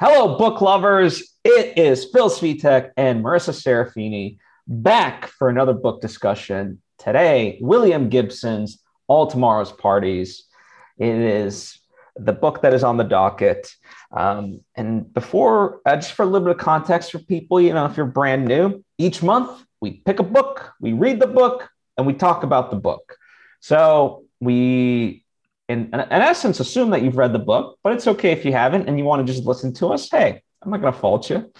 Hello, book lovers. It is Phil Svitek and Marisa Serafini back for another book discussion. Today, William Gibson's All Tomorrow's Parties. It is the book that is on the docket. Um, and before, uh, just for a little bit of context for people, you know, if you're brand new, each month we pick a book, we read the book, and we talk about the book. So we in, in essence, assume that you've read the book, but it's okay if you haven't and you want to just listen to us. Hey, I'm not going to fault you.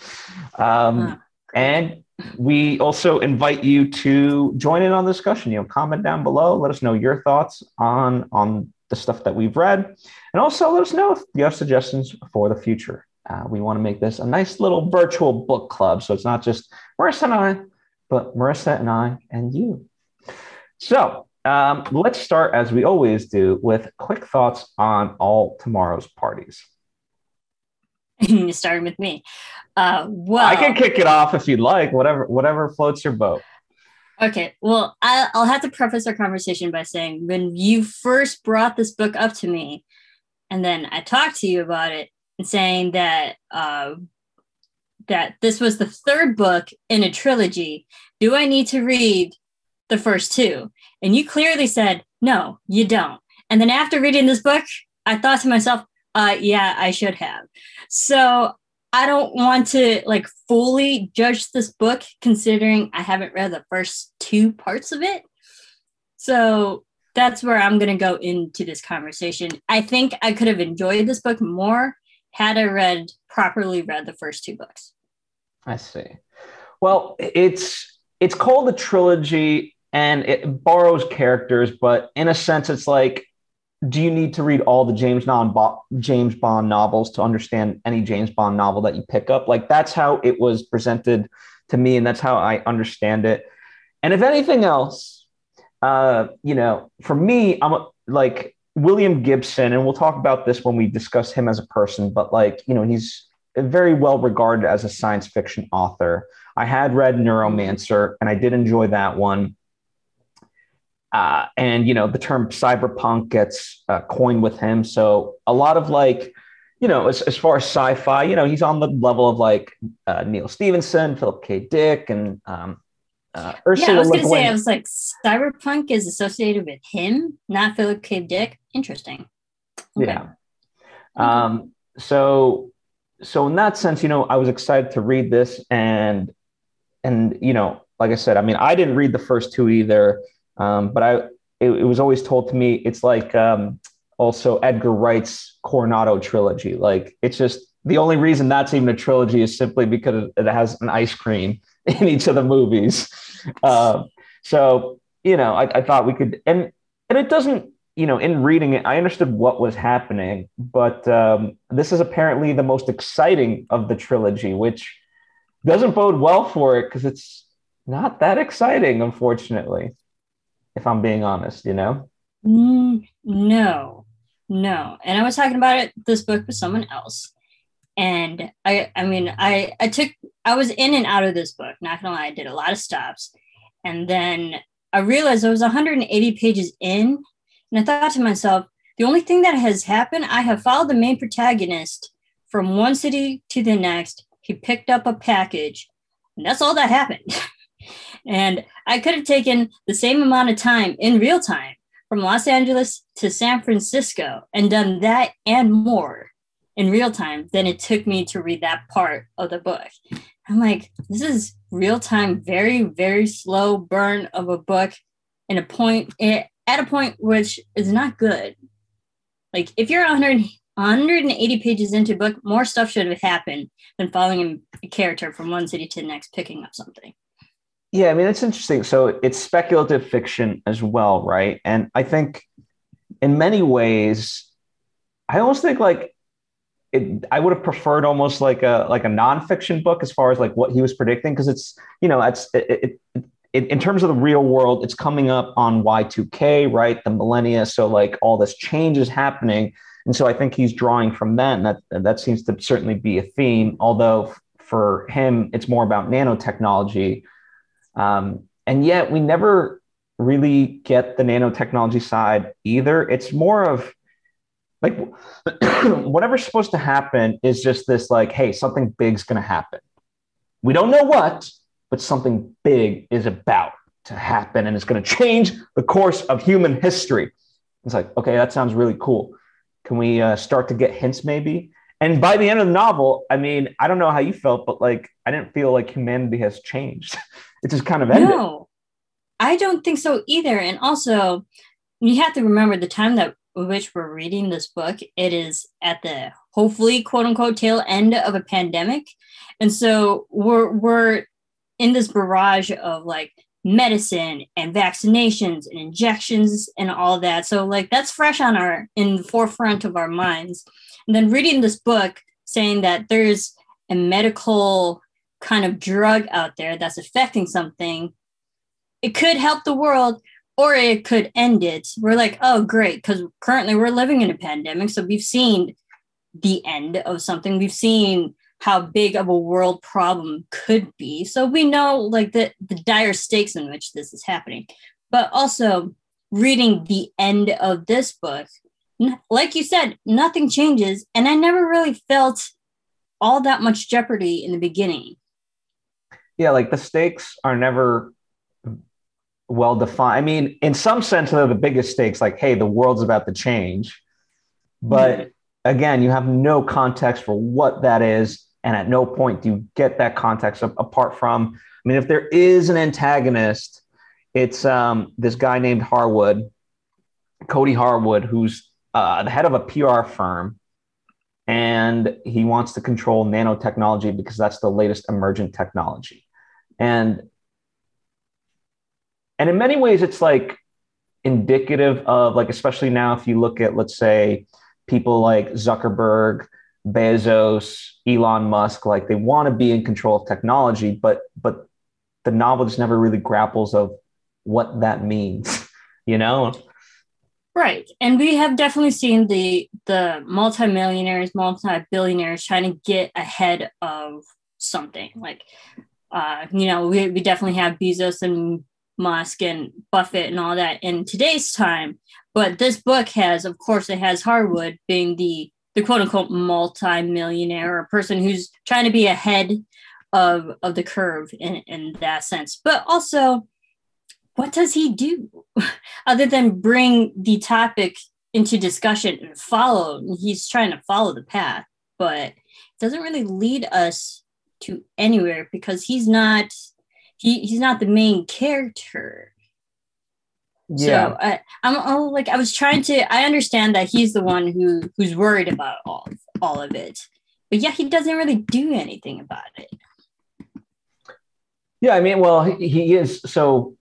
Um, huh. And we also invite you to join in on the discussion. You know, comment down below. Let us know your thoughts on on the stuff that we've read, and also let us know if you have suggestions for the future. Uh, we want to make this a nice little virtual book club, so it's not just Marisa and I, but Marisa and I and you. So um, let's start, as we always do, with quick thoughts on all tomorrow's parties. Starting with me. Uh, well, I can kick it off if you'd like. Whatever, whatever floats your boat. Okay. Well, I, will have to preface our conversation by saying when you first brought this book up to me, and then I talked to you about it, and saying that uh, that this was the third book in a trilogy. Do I need to read the first two. And you clearly said, no, you don't. And then after reading this book, I thought to myself, uh, yeah, I should have. So I don't want to like fully judge this book considering I haven't read the first two parts of it. So that's where I'm going to go into this conversation. I think I could have enjoyed this book more had I read properly read the first two books. I see. Well, it's it's called a trilogy and it borrows characters, but in a sense, it's like, do you need to read all the James Bond James Bond novels to understand any James Bond novel that you pick up? Like that's how it was presented to me, and that's how I understand it. And if anything else, uh, you know, for me, I'm like William Gibson, and we'll talk about this when we discuss him as a person. But like, you know, he's very well regarded as a science fiction author. I had read Neuromancer, and I did enjoy that one. Uh, and you know the term cyberpunk gets uh, coined with him so a lot of like you know as, as far as sci-fi you know he's on the level of like uh, neal stephenson philip k dick and um, uh, Ursula yeah, I was going to say, I was like, cyberpunk is associated with him, not Philip K. Dick. Interesting. Okay. Yeah. Um, so, so in that sense, you know, I was excited to read this, and and you know, like I said, I mean, I didn't read the first two either. Um, but I, it, it, was always told to me it's like um, also Edgar Wright's Cornetto trilogy. Like it's just the only reason that's even a trilogy is simply because it has an ice cream in each of the movies. Uh, so you know, I, I thought we could, and and it doesn't you know, in reading it, I understood what was happening, but um, this is apparently the most exciting of the trilogy, which doesn't bode well for it because it's not that exciting, unfortunately if I'm being honest, you know? Mm, no, no. And I was talking about it, this book with someone else. And I, I mean, I, I took, I was in and out of this book. Not gonna lie, I did a lot of stops. And then I realized I was 180 pages in. And I thought to myself, the only thing that has happened, I have followed the main protagonist from one city to the next. He picked up a package, and that's all that happened. And I could have taken the same amount of time in real time from Los Angeles to San Francisco and done that and more in real time than it took me to read that part of the book. I'm like, this is real time, very, very slow burn of a book in a point eh, at a point which is not good. Like if you're 100, 180 pages into a book, more stuff should have happened than following a character from one city to the next, picking up something. Yeah, I mean, it's interesting. So it's speculative fiction as well, right? And I think in many ways, I almost think like it, I would have preferred almost like a like a nonfiction book as far as like what he was predicting because it's you know it's it, it, it, in terms of the real world it's coming up on Y2K right the millennia so like all this change is happening and so I think he's drawing from that and that that seems to certainly be a theme although for him it's more about nanotechnology um, and yet we never really get the nanotechnology side either. It's more of like whatever's supposed to happen is just this like hey something big's going to happen. We don't know what but something big is about to happen and it's going to change the course of human history. It's like okay that sounds really cool. Can we uh, start to get hints maybe and by the end of the novel i mean i don't know how you felt but like i didn't feel like humanity has changed it just kind of ended no i don't think so either and also you have to remember the time that which we're reading this book, it is at the hopefully quote unquote tail end of a pandemic. And so we're we're in this barrage of like medicine and vaccinations and injections and all that. So like that's fresh on our in the forefront of our minds. And then reading this book saying that there's a medical kind of drug out there that's affecting something, it could help the world, or it could end it. We're like, oh, great, because currently we're living in a pandemic. So we've seen the end of something. We've seen how big of a world problem could be. So we know like the, the dire stakes in which this is happening. But also reading the end of this book, like you said, nothing changes. And I never really felt all that much jeopardy in the beginning. Yeah, like the stakes are never well defined. I mean, in some sense, they're the biggest stakes. Like, hey, the world's about to change, but mm-hmm. again, you have no context for what that is, and at no point do you get that context apart from. I mean, if there is an antagonist, it's um, this guy named Harwood, Cody Harwood, who's uh, the head of a PR firm, and he wants to control nanotechnology because that's the latest emergent technology. And and in many ways it's like indicative of like especially now if you look at let's say people like zuckerberg bezos elon musk like they want to be in control of technology but but the novel just never really grapples of what that means you know right and we have definitely seen the the multimillionaires multi-billionaires trying to get ahead of something like uh you know we, we definitely have bezos and Musk and Buffett and all that in today's time. But this book has, of course, it has Harwood being the the quote unquote multi-millionaire or person who's trying to be ahead of of the curve in, in that sense. But also, what does he do other than bring the topic into discussion and follow? He's trying to follow the path, but it doesn't really lead us to anywhere because he's not he he's not the main character. Yeah. So I, I'm oh, like I was trying to. I understand that he's the one who who's worried about all of, all of it, but yeah, he doesn't really do anything about it. Yeah, I mean, well, he, he is so.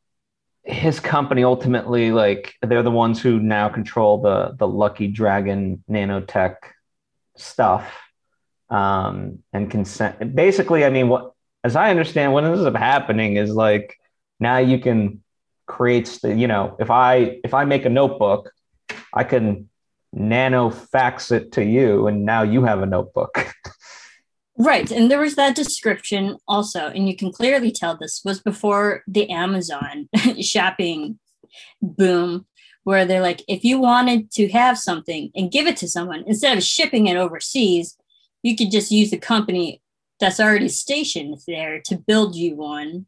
His company ultimately, like, they're the ones who now control the the Lucky Dragon nanotech stuff, um, and consent. Basically, I mean, what as I understand, what ends up happening is like now you can create the, you know, if I if I make a notebook, I can nano fax it to you, and now you have a notebook. Right. And there was that description also. And you can clearly tell this was before the Amazon shopping boom, where they're like, if you wanted to have something and give it to someone, instead of shipping it overseas, you could just use the company that's already stationed there to build you one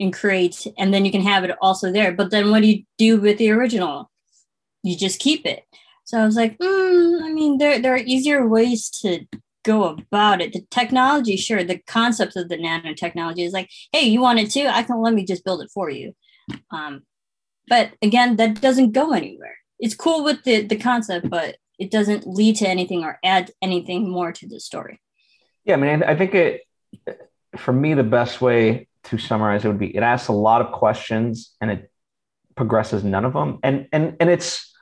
and create and then you can have it also there but then what do you do with the original you just keep it so i was like mm, i mean there, there are easier ways to go about it. The technology sure the concept of the nanotechnology is like hey you want it too? I can let me just build it for you. Um, but again that doesn't go anywhere. It's cool with the, the concept but it doesn't lead to anything or add anything more to the story. Yeah, I mean, I think it, for me, the best way to summarize it would be it asks a lot of questions and it progresses none of them. And, and, and it's,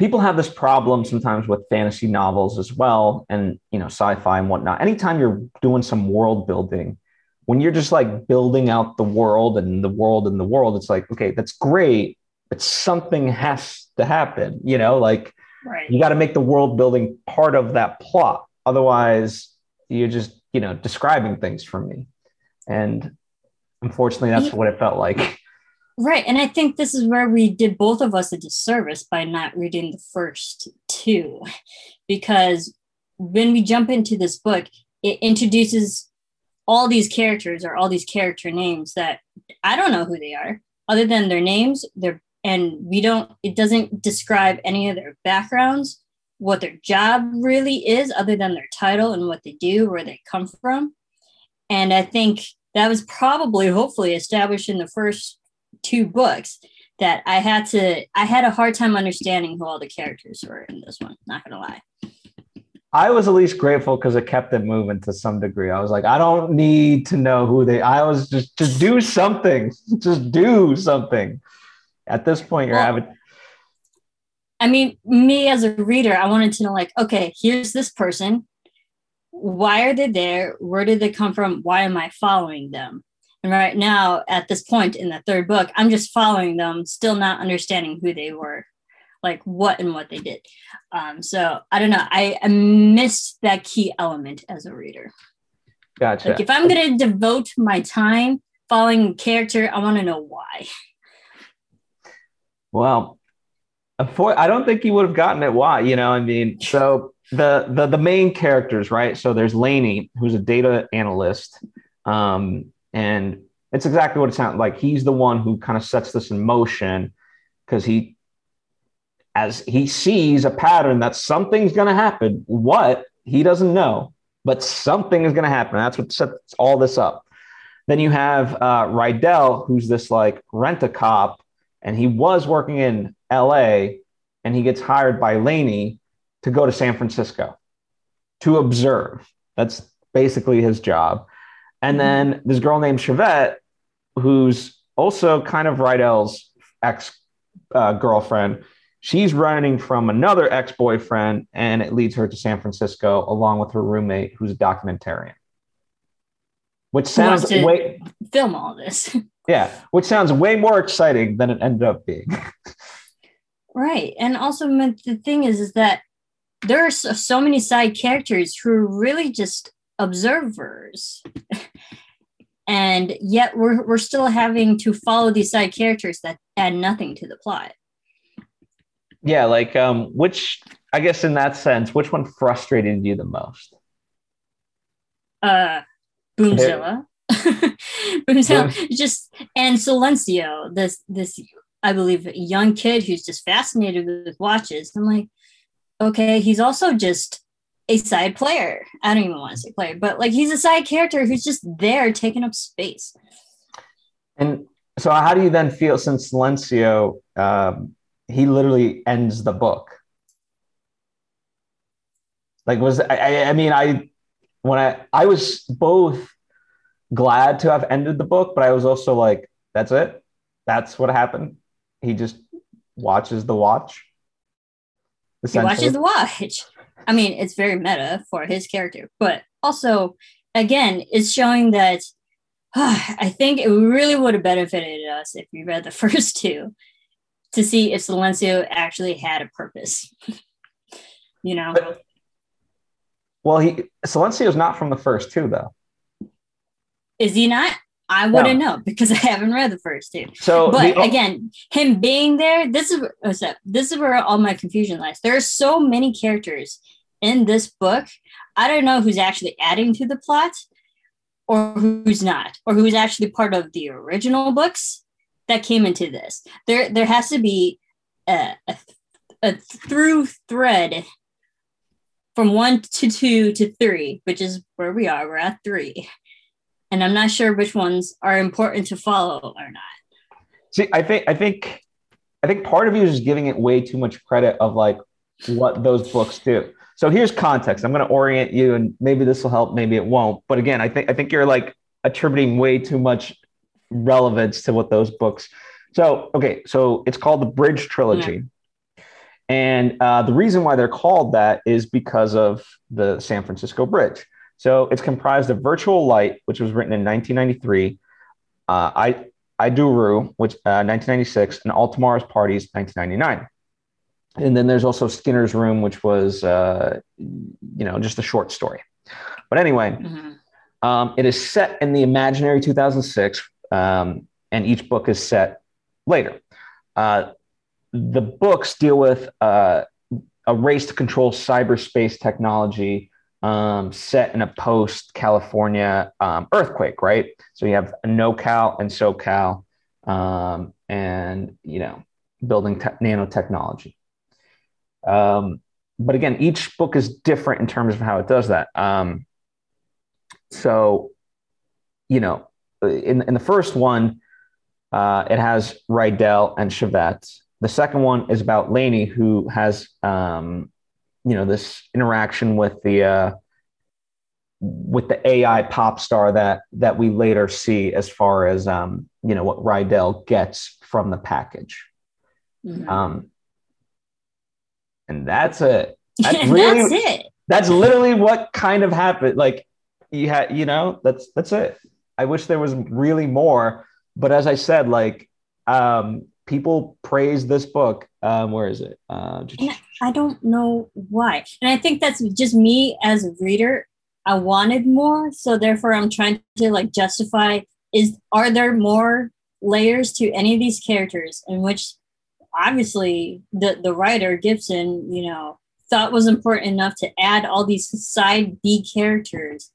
people have this problem sometimes with fantasy novels as well and, you know, sci-fi and whatnot. Anytime you're doing some world building, when you're just like building out the world and the world and the world, it's like, okay, that's great, but something has to happen, you know, like right. you got to make the world building part of that plot. Otherwise, you're just you know describing things for me and unfortunately that's what it felt like Right. And I think this is where we did both of us a disservice by not reading the first two. Because when we jump into this book, it introduces all these characters or all these character names that I don't know who they are, other than their names, their and we don't it doesn't describe any of their backgrounds, what their job really is, other than their title and what they do, where they come from. And I think that was probably hopefully established in the first two books that I had to I had a hard time understanding who all the characters were in this one, not gonna lie. I was at least grateful because it kept it moving to some degree. I was like, I don't need to know who they I was just just do something. just do something. At this point, you're well, having I mean, me as a reader, I wanted to know, like, okay, here's this person. Why are they there? Where did they come from? Why am I following them? And right now, at this point in the third book, I'm just following them, still not understanding who they were, like what and what they did. Um, so I don't know. I, I missed that key element as a reader. Gotcha. Like if I'm going to devote my time following a character, I want to know why. Well, I don't think he would have gotten it. Why? You know, I mean, so the the the main characters, right? So there's Laney, who's a data analyst. Um, and it's exactly what it sounds like. He's the one who kind of sets this in motion because he, as he sees a pattern that something's going to happen. What he doesn't know, but something is going to happen. That's what sets all this up. Then you have uh, Rydell, who's this like rent a cop, and he was working in LA, and he gets hired by Laney to go to San Francisco to observe. That's basically his job. And mm-hmm. then this girl named Chevette, who's also kind of Rydell's ex uh, girlfriend. She's running from another ex boyfriend, and it leads her to San Francisco along with her roommate, who's a documentarian. Which sounds way film all this. yeah, which sounds way more exciting than it ended up being. right, and also the thing is, is that there are so, so many side characters who are really just observers. and yet we're, we're still having to follow these side characters that add nothing to the plot. Yeah, like um, which I guess in that sense, which one frustrated you the most? Uh Boomzilla. Boomzilla Boom. just and Silencio, this this I believe young kid who's just fascinated with watches. I'm like, okay, he's also just a side player. I don't even want to say player, but like he's a side character who's just there taking up space. And so, how do you then feel since Silencio, um, he literally ends the book? Like, was I, I mean, I, when I, I was both glad to have ended the book, but I was also like, that's it. That's what happened. He just watches the watch. He watches the watch. I mean, it's very meta for his character, but also, again, it's showing that uh, I think it really would have benefited us if we read the first two to see if Silencio actually had a purpose. you know? But, well, he Silencio is not from the first two, though. Is he not? I wouldn't no. know because I haven't read the first two. So, but the, again, him being there, this is oh, this is where all my confusion lies. There are so many characters in this book. I don't know who's actually adding to the plot, or who's not, or who's actually part of the original books that came into this. There, there has to be a, a, a through thread from one to two to three, which is where we are. We're at three and I'm not sure which ones are important to follow or not. See, I think I think I think part of you is giving it way too much credit of like what those books do. So here's context. I'm going to orient you, and maybe this will help, maybe it won't. But again, I think I think you're like attributing way too much relevance to what those books. So okay, so it's called the Bridge Trilogy. Yeah. And uh, the reason why they're called that is because of the San Francisco Bridge. So it's comprised of Virtual Light, which was written in 1993, uh, I Idoru, which uh, 1996, and All Tomorrow's Parties, 1999. And then there's also Skinner's Room, which was uh, you know just a short story. But anyway, mm-hmm. um, it is set in the imaginary 2006, um, and each book is set later. Uh, the books deal with uh, a race to control cyberspace technology um, set in a post California um, earthquake, right? So you have NoCal and SoCal, um, and you know, building te- nanotechnology. Um, but again, each book is different in terms of how it does that. Um, so, you know, in in the first one, uh, it has Rydell and Chevette. The second one is about Laney, who has um, you know this interaction with the uh, with the AI pop star that that we later see as far as um, you know what Rydell gets from the package. Mm-hmm. Um, and that's it. That's really that's it. That's literally what kind of happened. Like you had, you know, that's that's it. I wish there was really more, but as I said, like um, people praise this book. Um, where is it? Uh, I don't know why, and I think that's just me as a reader. I wanted more, so therefore I'm trying to like justify: is are there more layers to any of these characters? In which, obviously, the the writer Gibson, you know, thought was important enough to add all these side B characters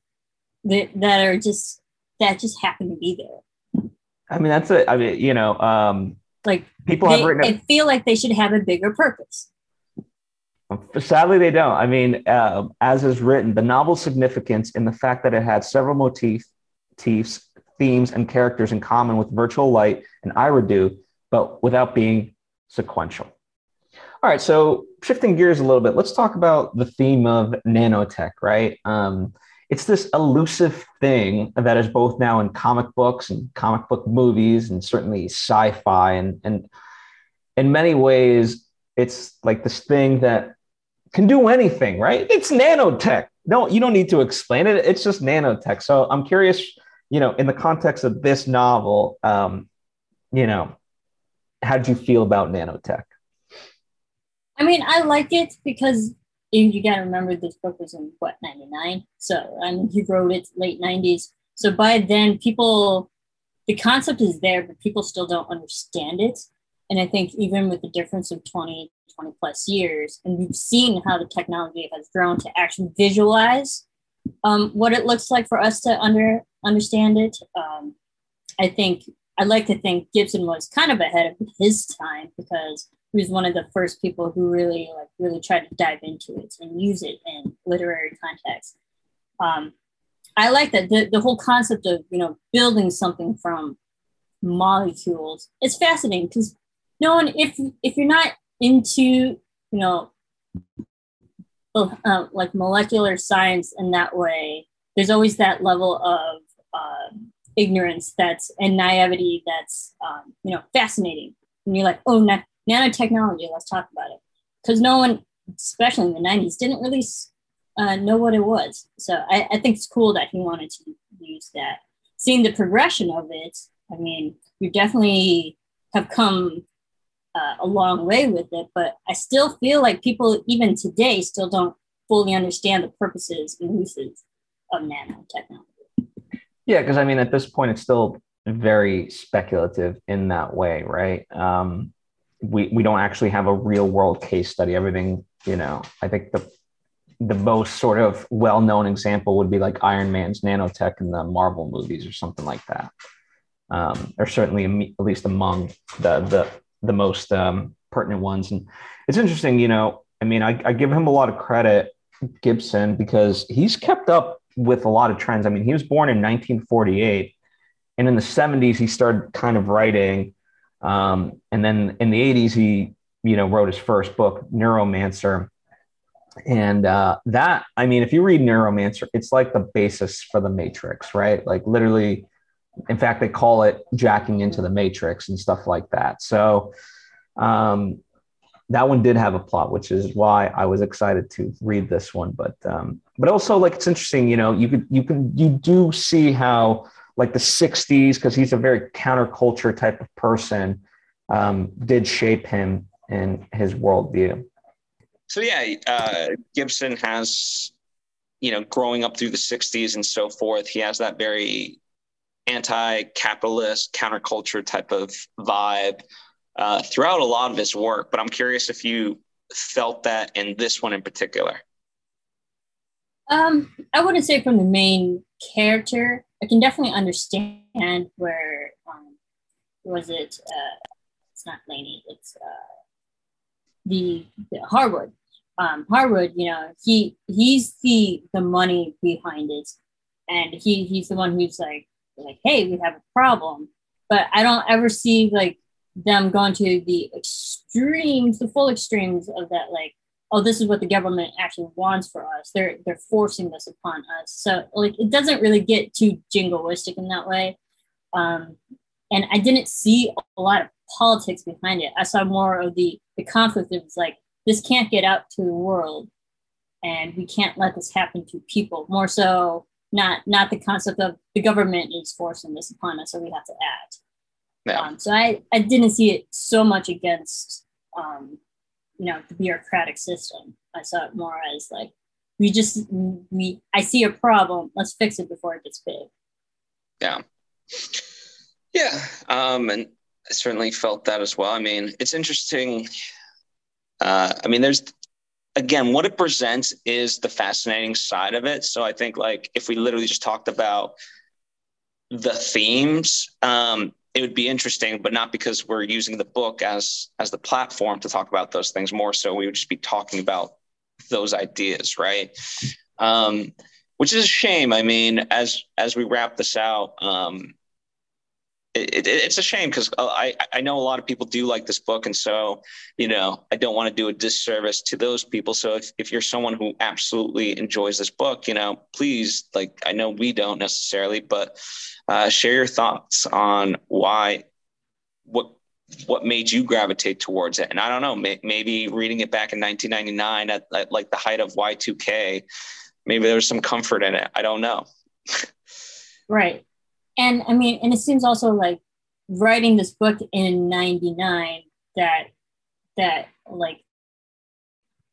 that that are just that just happen to be there. I mean, that's it. I mean, you know, um, like people they, have written. I feel like they should have a bigger purpose. Sadly, they don't. I mean, uh, as is written, the novel's significance in the fact that it had several motifs, motifs, themes, and characters in common with Virtual Light and Idoru, but without being sequential. All right, so shifting gears a little bit, let's talk about the theme of nanotech, right? Um, it's this elusive thing that is both now in comic books and comic book movies and certainly sci-fi. And and in many ways it's like this thing that can do anything right? It's nanotech. No you don't need to explain it. It's just nanotech. So i'm curious you know in the context of this novel um you know how did you feel about nanotech? I mean i like it because you got to remember this book was in what 99 so i mean he wrote it late 90s so by then people the concept is there but people still don't understand it. And i think even with the difference of 20 20 plus years and we've seen how the technology has grown to actually visualize um, what it looks like for us to under understand it. Um, i think i like to think gibson was kind of ahead of his time because who's one of the first people who really like really tried to dive into it and use it in literary context. Um, I like that the, the whole concept of you know building something from molecules. It's fascinating because no one if if you're not into you know uh, like molecular science in that way, there's always that level of uh, ignorance that's and naivety that's um, you know fascinating. And you're like, oh, na- nanotechnology. Let's talk about it because no one, especially in the '90s, didn't really uh, know what it was. So I, I think it's cool that he wanted to use that. Seeing the progression of it, I mean, we definitely have come uh, a long way with it, but I still feel like people, even today, still don't fully understand the purposes and uses of nanotechnology. Yeah, because I mean, at this point, it's still very speculative in that way, right? Um, we we don't actually have a real world case study. Everything, you know, I think the the most sort of well known example would be like Iron Man's nanotech in the Marvel movies or something like that. Um, or certainly at least among the the the most um, pertinent ones. And it's interesting, you know. I mean, I, I give him a lot of credit, Gibson, because he's kept up with a lot of trends. I mean, he was born in 1948, and in the 70s, he started kind of writing um, and then in the 80s, he, you know, wrote his first book, Neuromancer. And uh, that, I mean, if you read Neuromancer, it's like the basis for the Matrix, right? Like literally, in fact, they call it jacking into the Matrix and stuff like that. So um, that one did have a plot, which is why I was excited to read this one. But um, but also, like, it's interesting, you know, you could you can you do see how like the 60s, because he's a very counterculture type of person, um, did shape him in his worldview. So, yeah, uh, Gibson has, you know, growing up through the 60s and so forth, he has that very anti-capitalist counterculture type of vibe uh, throughout a lot of his work. But I'm curious if you felt that in this one in particular. Um, I wouldn't say from the main character. I can definitely understand where um, was it? Uh, it's not Laney. It's uh, the, the Harwood. Um, Harwood, you know, he he's the the money behind it, and he he's the one who's like like, hey, we have a problem. But I don't ever see like them going to the extremes, the full extremes of that, like, oh, this is what the government actually wants for us. They're they're forcing this upon us. So like it doesn't really get too jingoistic in that way. Um, and I didn't see a lot of politics behind it. I saw more of the the conflict. It was like this can't get out to the world, and we can't let this happen to people. More so, not not the concept of the government is forcing this upon us, so we have to act. Yeah. Um, so I I didn't see it so much against um, you know the bureaucratic system. I saw it more as like we just we I see a problem, let's fix it before it gets big. Yeah. Yeah. Um, and I certainly felt that as well. I mean, it's interesting. Uh, I mean, there's again, what it presents is the fascinating side of it. So I think like if we literally just talked about the themes, um, it would be interesting, but not because we're using the book as as the platform to talk about those things. More so, we would just be talking about those ideas, right? Um, which is a shame. I mean, as as we wrap this out, um, it, it, it's a shame because I, I know a lot of people do like this book. And so, you know, I don't want to do a disservice to those people. So if, if you're someone who absolutely enjoys this book, you know, please, like, I know we don't necessarily, but uh, share your thoughts on why, what, what made you gravitate towards it. And I don't know, may, maybe reading it back in 1999 at, at like the height of Y2K, maybe there was some comfort in it. I don't know. right and I mean, and it seems also like writing this book in 99 that that like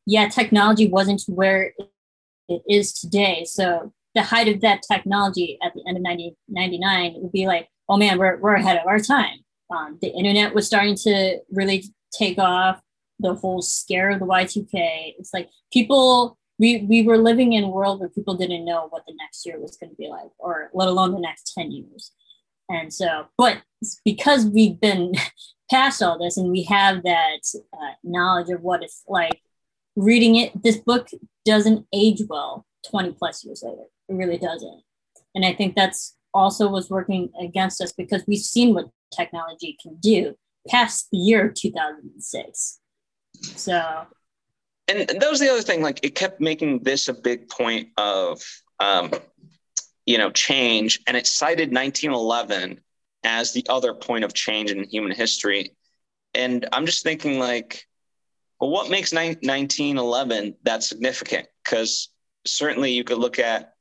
yeah technology wasn't where it is today. So the height of that technology at the end of 90, 99 would be like oh man we're, we're ahead of our time. Um, the internet was starting to really take off. The whole scare of the y2k it's like people we we were living in a world where people didn't know what the next year was going to be like or let alone the next 10 years. And so but because we've been past all this and we have that uh, knowledge of what it's like reading it this book doesn't age well 20 plus years later. It really doesn't. And i think that's also was working against us because we've seen what technology can do past the year 2006 so and that was the other thing like it kept making this a big point of um, you know change. And it cited 1911 as the other point of change in human history. And i'm just thinking like well what makes 1911 that significant? Because certainly you could look at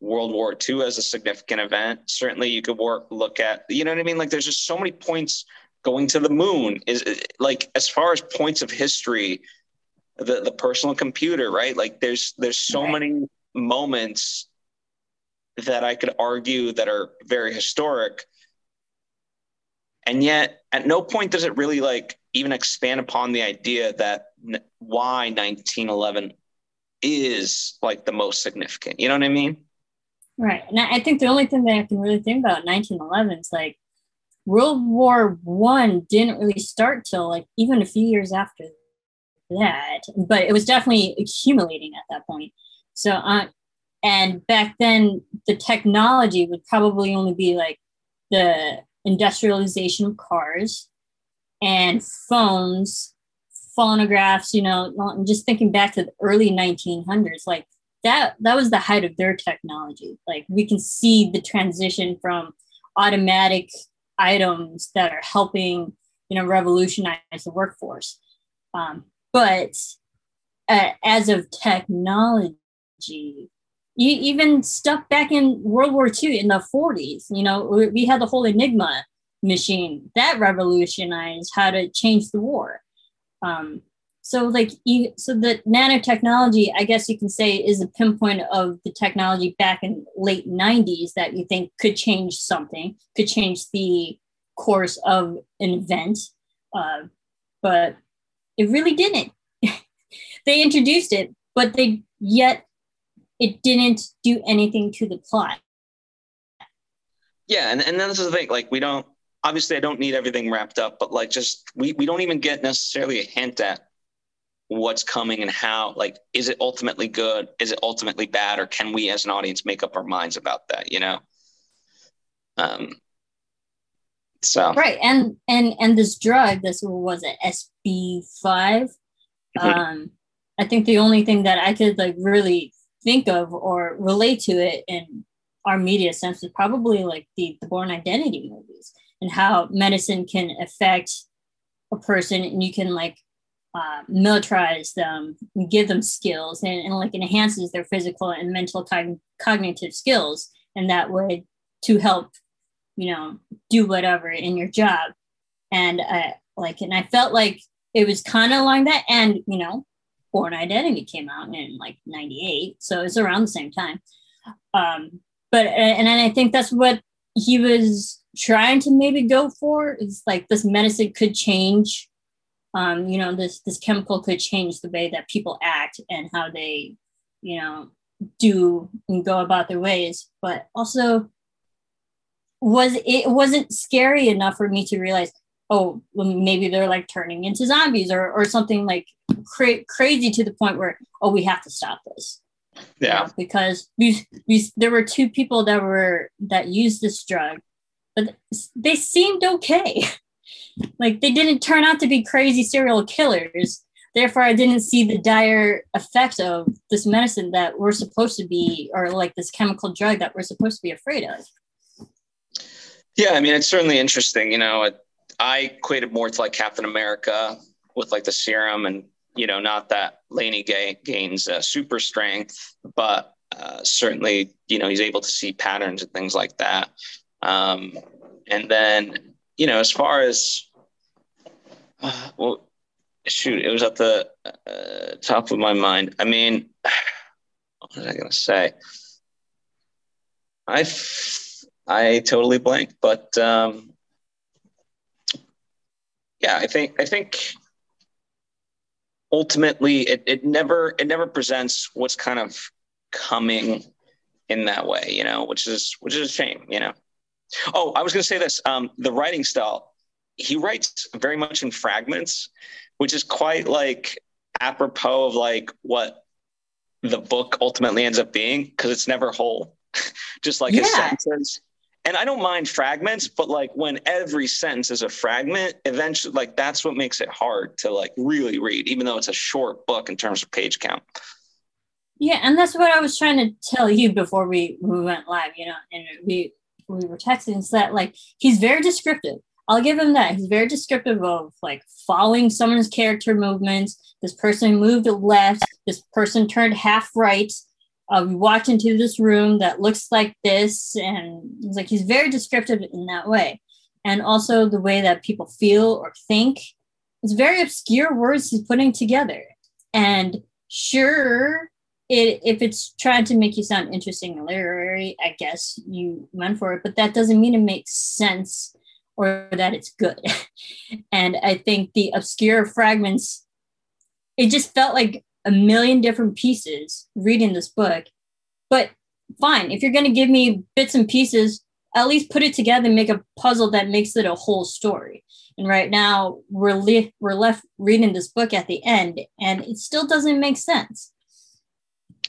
world war ii as a significant event. Certainly you could work look at you know what i mean? Like there's just so many points going to the moon. Is like as far as points of history the the personal computer, right? Like there's there's so right. many moments that I could argue that are very historic. And yet at no point does it really like even expand upon the idea that n- why 1911 is like the most significant. You know what I mean? Right. And I think the only thing that I can really think about 1911 is like World War One didn't really start till like even a few years after that, but it was definitely accumulating at that point. So, uh, and back then, the technology would probably only be like the industrialization of cars and phones, phonographs. You know, just thinking back to the early 1900s, like that that was the height of their technology. Like we can see the transition from automatic items that are helping you know revolutionize the workforce um, but uh, as of technology, you, even stuff back in World War II in the 40s, you know, we had the whole Enigma machine that revolutionized how to change the war. Um, so like so the nanotechnology i guess you can say is a pinpoint of the technology back in late 90s that you think could change something could change the course of an event uh, but it really didn't. They introduced it but they yet it didn't do anything to the plot. Yeah and, and that's the thing like we don't obviously i don't need everything wrapped up but like just we, we don't even get necessarily a hint at what's coming and how like is it ultimately good? Is it ultimately bad? Or can we as an audience make up our minds about that you know? Um so right and and and this drug this was it sb5 mm-hmm. um i think the only thing that i could like really think of or relate to it in our media sense is probably like the, the Bourne Identity movies and how medicine can affect a person and you can like uh, militarize them, and give them skills, and, and, like enhances their physical and mental cog- cognitive skills, and that way to help, you know, do whatever in your job. And I like, and I felt like it was kind of along that. And you know, Bourne Identity came out in like '98, so it's around the same time. Um, but and, and I think that's what he was trying to maybe go for is like this medicine could change um, you know this this chemical could change the way that people act and how they you know do and go about their ways but also was it wasn't scary enough for me to realize oh well, maybe they're like turning into zombies or or something like cra- crazy to the point where oh we have to stop this. Yeah. Because we, we there were two people that were that used this drug but they seemed okay. Like they didn't turn out to be crazy serial killers. Therefore i didn't see the dire effect of this medicine that we're supposed to be or like this chemical drug that we're supposed to be afraid of yeah i mean it's certainly interesting you know it, i equated more to like captain america with like the serum and you know not that laney gains uh, super strength but uh, certainly you know he's able to see patterns and things like that um, and then you know, as far as uh, well, shoot, it was at the uh, top of my mind. I mean, what was I going to say? I I totally blanked, but um, yeah, I think I think ultimately it, it never it never presents what's kind of coming in that way, you know, which is which is a shame, you know. Oh, I was going to say this. Um, the writing style, he writes very much in fragments, which is quite like apropos of like what the book ultimately ends up being because it's never whole, just like yeah. his sentences. And I don't mind fragments, but like when every sentence is a fragment, eventually, like that's what makes it hard to like really read, even though it's a short book in terms of page count. Yeah, and that's what I was trying to tell you before we, we went live, you know, and we we were texting is that like he's very descriptive. I'll give him that. He's very descriptive of like following someone's character movements. This person moved left. This person turned half right. Uh, we walked into this room that looks like this, and it's like he's very descriptive in that way. And also the way that people feel or think. It's very obscure words he's putting together. And sure, it, if it's trying to make you sound interesting and literary, I guess you went for it, but that doesn't mean it makes sense or that it's good. and I think the obscure fragments, it just felt like a million different pieces reading this book. But fine, if you're going to give me bits and pieces, at least put it together and make a puzzle that makes it a whole story. And right now, we're, li- we're left reading this book at the end, and it still doesn't make sense.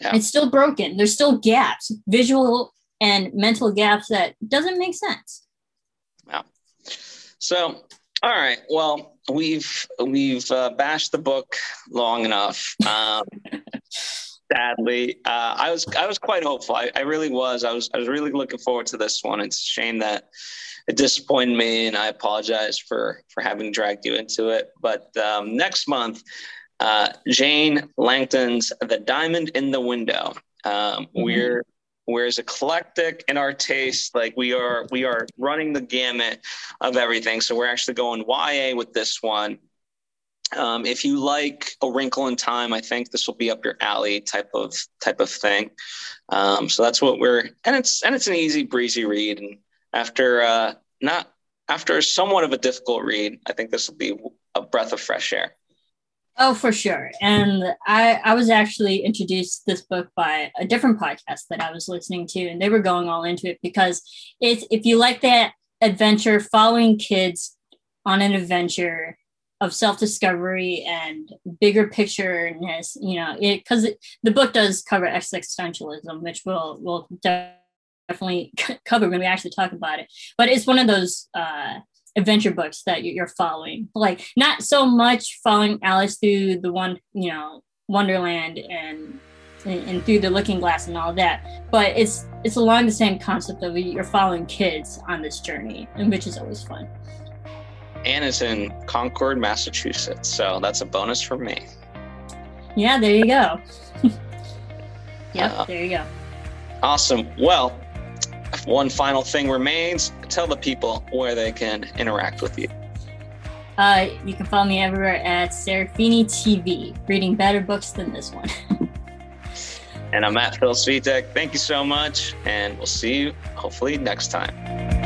Yeah. It's still broken. There's still gaps, visual and mental gaps that doesn't make sense. Yeah. So, all right. Well, we've we've uh, bashed the book long enough. Um, sadly, uh, I was I was quite hopeful. I, I really was. I was I was really looking forward to this one. It's a shame that it disappointed me, and I apologize for for having dragged you into it. But um, next month uh, Jane Langton's The Diamond in the Window. Um, mm-hmm. We're we're as eclectic in our taste. Like we are we are running the gamut of everything. So we're actually going YA with this one. Um, if you like A Wrinkle in Time, I think this will be up your alley type of type of thing. Um, so that's what we're and it's and it's an easy breezy read. And after uh, not after somewhat of a difficult read, I think this will be a breath of fresh air. Oh, for sure. And I, I was actually introduced this book by a different podcast that I was listening to, and they were going all into it because it's if you like that adventure, following kids on an adventure of self-discovery and bigger pictureness, you know, it because the book does cover existentialism, which we'll we'll definitely cover when we actually talk about it. But it's one of those uh adventure books that you're following. Like not so much following Alice through the one, you know, Wonderland and and, through the Looking Glass and all that, but it's it's along the same concept of you're following kids on this journey, and which is always fun. anne is in Concord, Massachusetts, so that's a bonus for me. Yeah, there you go. yep, uh, there you go. Awesome. Well, one final thing remains tell the people where they can interact with you. Uh, you can follow me everywhere at Serafini TV, reading better books than this one. and I'm at Phil Svitek. Thank you so much, and we'll see you hopefully next time.